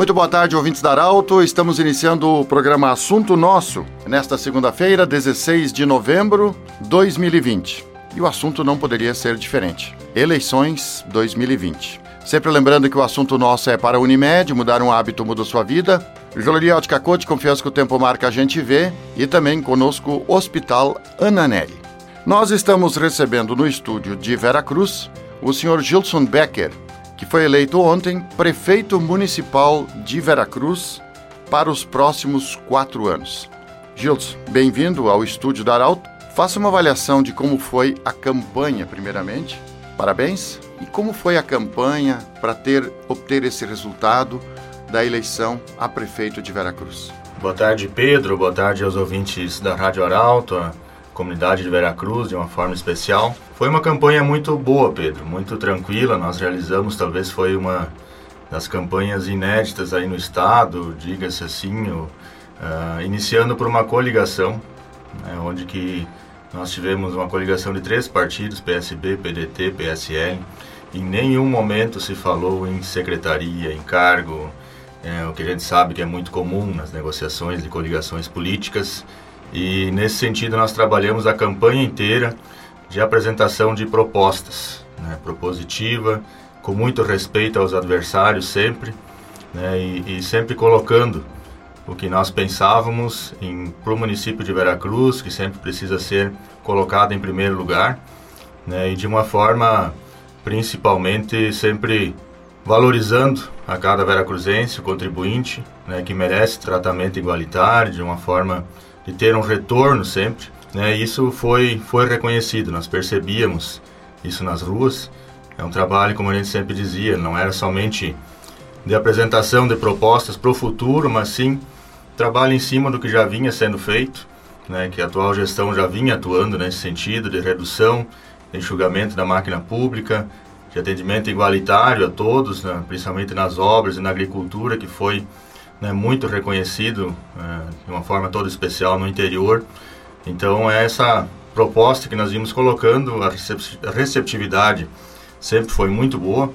Muito boa tarde, ouvintes da Arauto. Estamos iniciando o programa Assunto Nosso, nesta segunda-feira, 16 de novembro de 2020. E o assunto não poderia ser diferente. Eleições 2020. Sempre lembrando que o assunto nosso é para a Unimed, mudar um hábito muda sua vida. Joalheria Ótica Cote, confiança que o tempo marca, a gente vê. E também conosco Hospital Ananelli. Nós estamos recebendo no estúdio de Vera Cruz o senhor Gilson Becker, que foi eleito ontem prefeito municipal de Veracruz para os próximos quatro anos. Gilson, bem-vindo ao estúdio da Arauto. Faça uma avaliação de como foi a campanha, primeiramente. Parabéns. E como foi a campanha para ter obter esse resultado da eleição a prefeito de Veracruz? Boa tarde, Pedro. Boa tarde aos ouvintes da Rádio Arauto, comunidade de Veracruz de uma forma especial. Foi uma campanha muito boa, Pedro, muito tranquila. Nós realizamos, talvez foi uma das campanhas inéditas aí no estado, diga-se assim, uh, iniciando por uma coligação, né, onde que nós tivemos uma coligação de três partidos, PSB, PDT, PSL. Em nenhum momento se falou em secretaria, em cargo, é, o que a gente sabe que é muito comum nas negociações de coligações políticas. E nesse sentido nós trabalhamos a campanha inteira de apresentação de propostas, né, propositiva, com muito respeito aos adversários sempre, né, e, e, sempre colocando o que nós pensávamos para o município de Veracruz, que sempre precisa ser colocado em primeiro lugar, né, e de uma forma principalmente sempre valorizando a cada veracruzense, o contribuinte, né, que merece tratamento igualitário, de uma forma de ter um retorno sempre. Né? Isso foi, foi reconhecido, nós percebíamos isso nas ruas. É um trabalho, como a gente sempre dizia, não era somente de apresentação de propostas para o futuro, mas sim trabalho em cima do que já vinha sendo feito, né? que a atual gestão já vinha atuando nesse sentido de redução, de enxugamento da máquina pública, de atendimento igualitário a todos, né? principalmente nas obras e na agricultura, que foi né, muito reconhecido é, de uma forma toda especial no interior. Então, é essa proposta que nós vimos colocando, a receptividade sempre foi muito boa.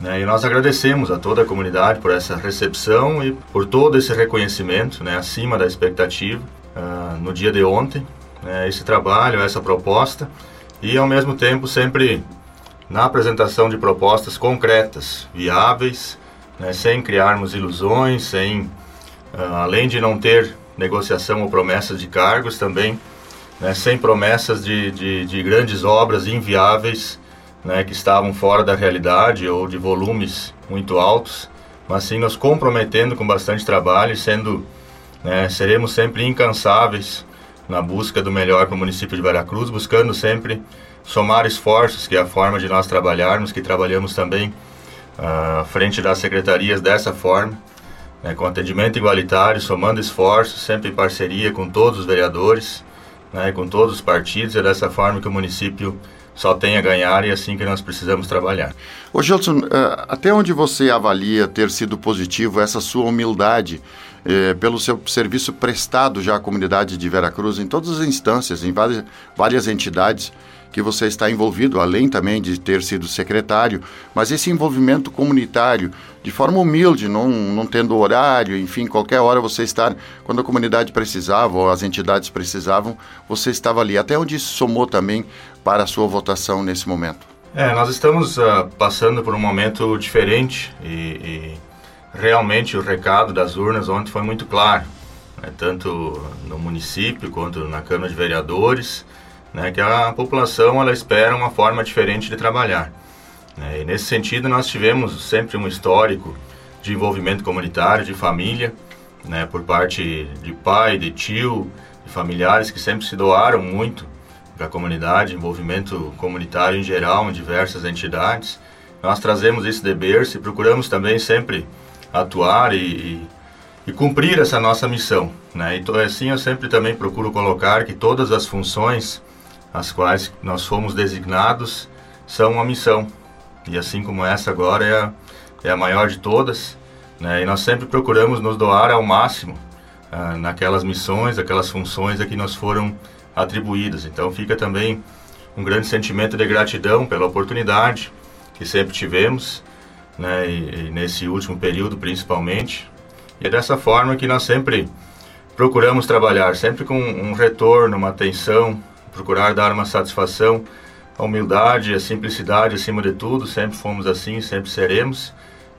Né, e nós agradecemos a toda a comunidade por essa recepção e por todo esse reconhecimento né, acima da expectativa uh, no dia de ontem. Né, esse trabalho, essa proposta e, ao mesmo tempo, sempre na apresentação de propostas concretas, viáveis né, sem criarmos ilusões, sem, uh, além de não ter negociação ou promessas de cargos, também né, sem promessas de, de, de, grandes obras inviáveis né, que estavam fora da realidade ou de volumes muito altos, mas sim nos comprometendo com bastante trabalho, sendo né, seremos sempre incansáveis na busca do melhor para o município de Veracruz, buscando sempre somar esforços, que é a forma de nós trabalharmos, que trabalhamos também à frente das secretarias dessa forma, né, com atendimento igualitário, somando esforços, sempre em parceria com todos os vereadores, né, com todos os partidos, é dessa forma que o município só tem a ganhar e é assim que nós precisamos trabalhar. Ô Gelson, eh, até onde você avalia ter sido positivo essa sua humildade eh, pelo seu serviço prestado já à comunidade de Veracruz em todas as instâncias, em várias, várias entidades, que você está envolvido, além também de ter sido secretário, mas esse envolvimento comunitário, de forma humilde, não, não tendo horário, enfim, qualquer hora você estar, quando a comunidade precisava ou as entidades precisavam, você estava ali. Até onde isso somou também para a sua votação nesse momento? É, nós estamos uh, passando por um momento diferente e, e, realmente o recado das urnas ontem foi muito claro, né, tanto no município quanto na Câmara de Vereadores né, que a população ela espera uma forma diferente de trabalhar. Né, e nesse sentido nós tivemos sempre um histórico de envolvimento comunitário, de família, né, por parte de pai, de tio, de familiares que sempre se doaram muito para a comunidade, envolvimento comunitário em geral, em diversas entidades. Nós trazemos isso de berço e procuramos também sempre atuar e, e, e cumprir essa nossa missão. Né? Então, assim, eu sempre também procuro colocar que todas as funções as quais nós fomos designados, são uma missão. E assim como essa agora é a, é a maior de todas, né? e nós sempre procuramos nos doar ao máximo ah, naquelas missões, aquelas funções a que nos foram atribuídas. Então fica também um grande sentimento de gratidão pela oportunidade que sempre tivemos né, e, e nesse último período principalmente. E é dessa forma que nós sempre procuramos trabalhar, sempre com um retorno, uma atenção, procurar dar uma satisfação, a humildade, a simplicidade acima de tudo, sempre fomos assim, sempre seremos.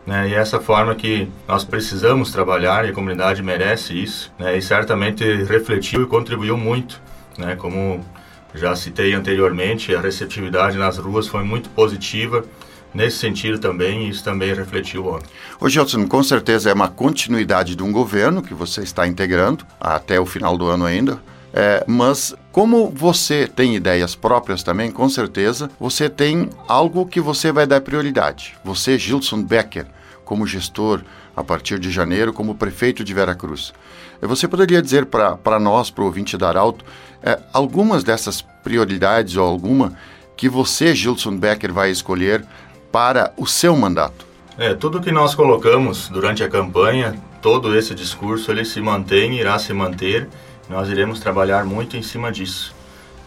Né, e é essa forma que nós precisamos trabalhar e a comunidade merece isso. Né, e certamente refletiu e contribuiu muito. Né, como já citei anteriormente, a receptividade nas ruas foi muito positiva nesse sentido também, isso também refletiu ontem. Ô Gelson, com certeza é uma continuidade de um governo que você está integrando até o final do ano ainda. É, mas como você tem ideias próprias também, com certeza você tem algo que você vai dar prioridade. Você, Gilson Becker, como gestor a partir de janeiro, como prefeito de Veracruz. Você poderia dizer para nós, para o ouvinte da Arauto, é, algumas dessas prioridades ou alguma que você, Gilson Becker, vai escolher para o seu mandato? É, tudo que nós colocamos durante a campanha, todo esse discurso, ele se mantém, irá se manter nós iremos trabalhar muito em cima disso.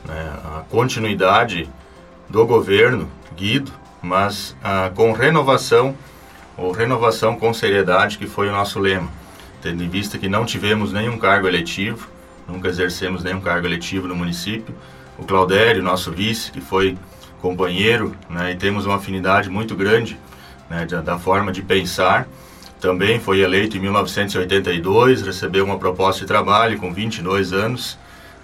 Né? A continuidade do governo, Guido, mas ah, com renovação, ou renovação com seriedade, que foi o nosso lema. Tendo em vista que não tivemos nenhum cargo eletivo, nunca exercemos nenhum cargo eletivo no município. O Claudério, nosso vice, que foi companheiro, né, e temos uma afinidade muito grande né, da, da forma de pensar também foi eleito em 1982, recebeu uma proposta de trabalho com 22 anos,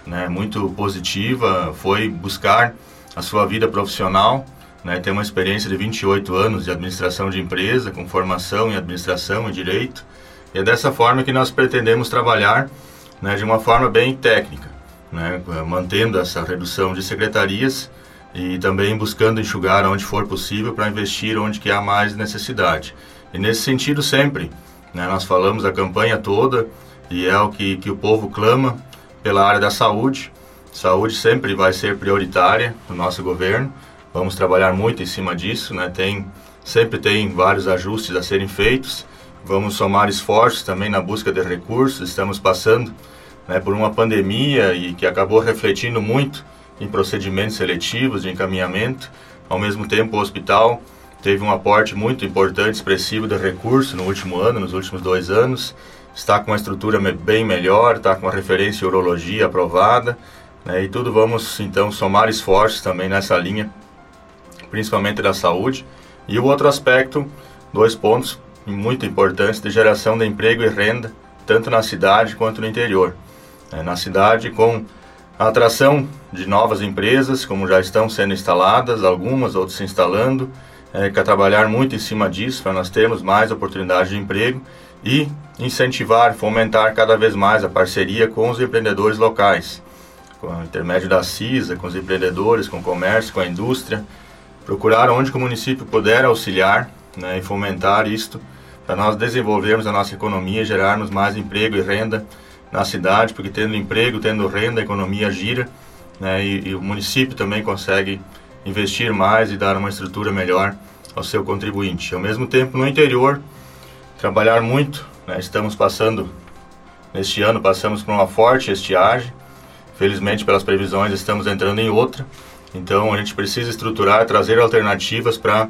né, muito positiva, foi buscar a sua vida profissional, né, tem uma experiência de 28 anos de administração de empresa, com formação em administração e direito, e é dessa forma que nós pretendemos trabalhar né, de uma forma bem técnica, né, mantendo essa redução de secretarias e também buscando enxugar onde for possível para investir onde que há mais necessidade. E nesse sentido sempre, né, nós falamos a campanha toda e é o que, que o povo clama pela área da saúde. Saúde sempre vai ser prioritária no nosso governo. Vamos trabalhar muito em cima disso, né? Tem sempre tem vários ajustes a serem feitos. Vamos somar esforços também na busca de recursos. Estamos passando né, por uma pandemia e que acabou refletindo muito em procedimentos seletivos de encaminhamento. Ao mesmo tempo, o hospital teve um aporte muito importante, expressivo de recurso no último ano, nos últimos dois anos. Está com uma estrutura bem melhor, está com uma referência em urologia aprovada. Né, e tudo vamos então somar esforços também nessa linha, principalmente da saúde. E o outro aspecto, dois pontos muito importantes de geração de emprego e renda, tanto na cidade quanto no interior. É, na cidade, com a atração de novas empresas, como já estão sendo instaladas, algumas, outras se instalando, é, quer trabalhar muito em cima disso para nós termos mais oportunidades de emprego e incentivar, fomentar cada vez mais a parceria com os empreendedores locais, com o intermédio da CISA, com os empreendedores, com o comércio, com a indústria, procurar onde o município puder auxiliar né, e fomentar isto para nós desenvolvermos a nossa economia e gerarmos mais emprego e renda na cidade, porque tendo emprego, tendo renda, a economia gira né, e, e o município também consegue investir mais e dar uma estrutura melhor ao seu contribuinte. Ao mesmo tempo, no interior, trabalhar muito. Né? Estamos passando, neste ano, passamos por uma forte estiagem. Felizmente, pelas previsões, estamos entrando em outra. Então, a gente precisa estruturar, trazer alternativas para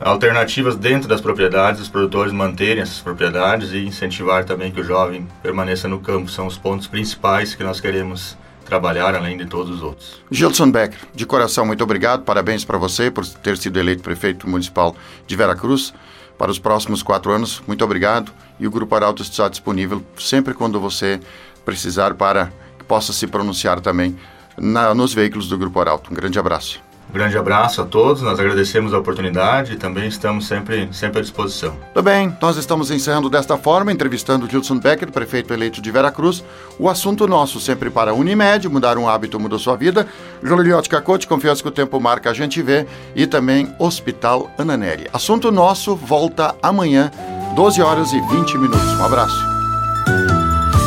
alternativas dentro das propriedades, os produtores manterem essas propriedades e incentivar também que o jovem permaneça no campo. São os pontos principais que nós queremos trabalhar além de todos os outros. Gilson Becker, de coração, muito obrigado. Parabéns para você por ter sido eleito prefeito municipal de Veracruz. Para os próximos quatro anos, muito obrigado. E o Grupo Arauto está disponível sempre quando você precisar para que possa se pronunciar também na, nos veículos do Grupo Arauto. Um grande abraço. Grande abraço a todos, nós agradecemos a oportunidade e também estamos sempre, sempre à disposição. Tudo bem, nós estamos encerrando desta forma, entrevistando Gilson Becker, prefeito eleito de Veracruz. O assunto nosso sempre para a Unimed, mudar um hábito mudou sua vida. Juliote Cacote, confiança que o tempo marca, a gente vê. E também Hospital Ananeri. Assunto nosso volta amanhã, 12 horas e 20 minutos. Um abraço.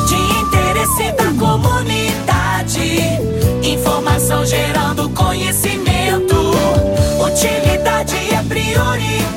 De interesse da comunidade, informação gerando conhecimento utilidade é prioridade.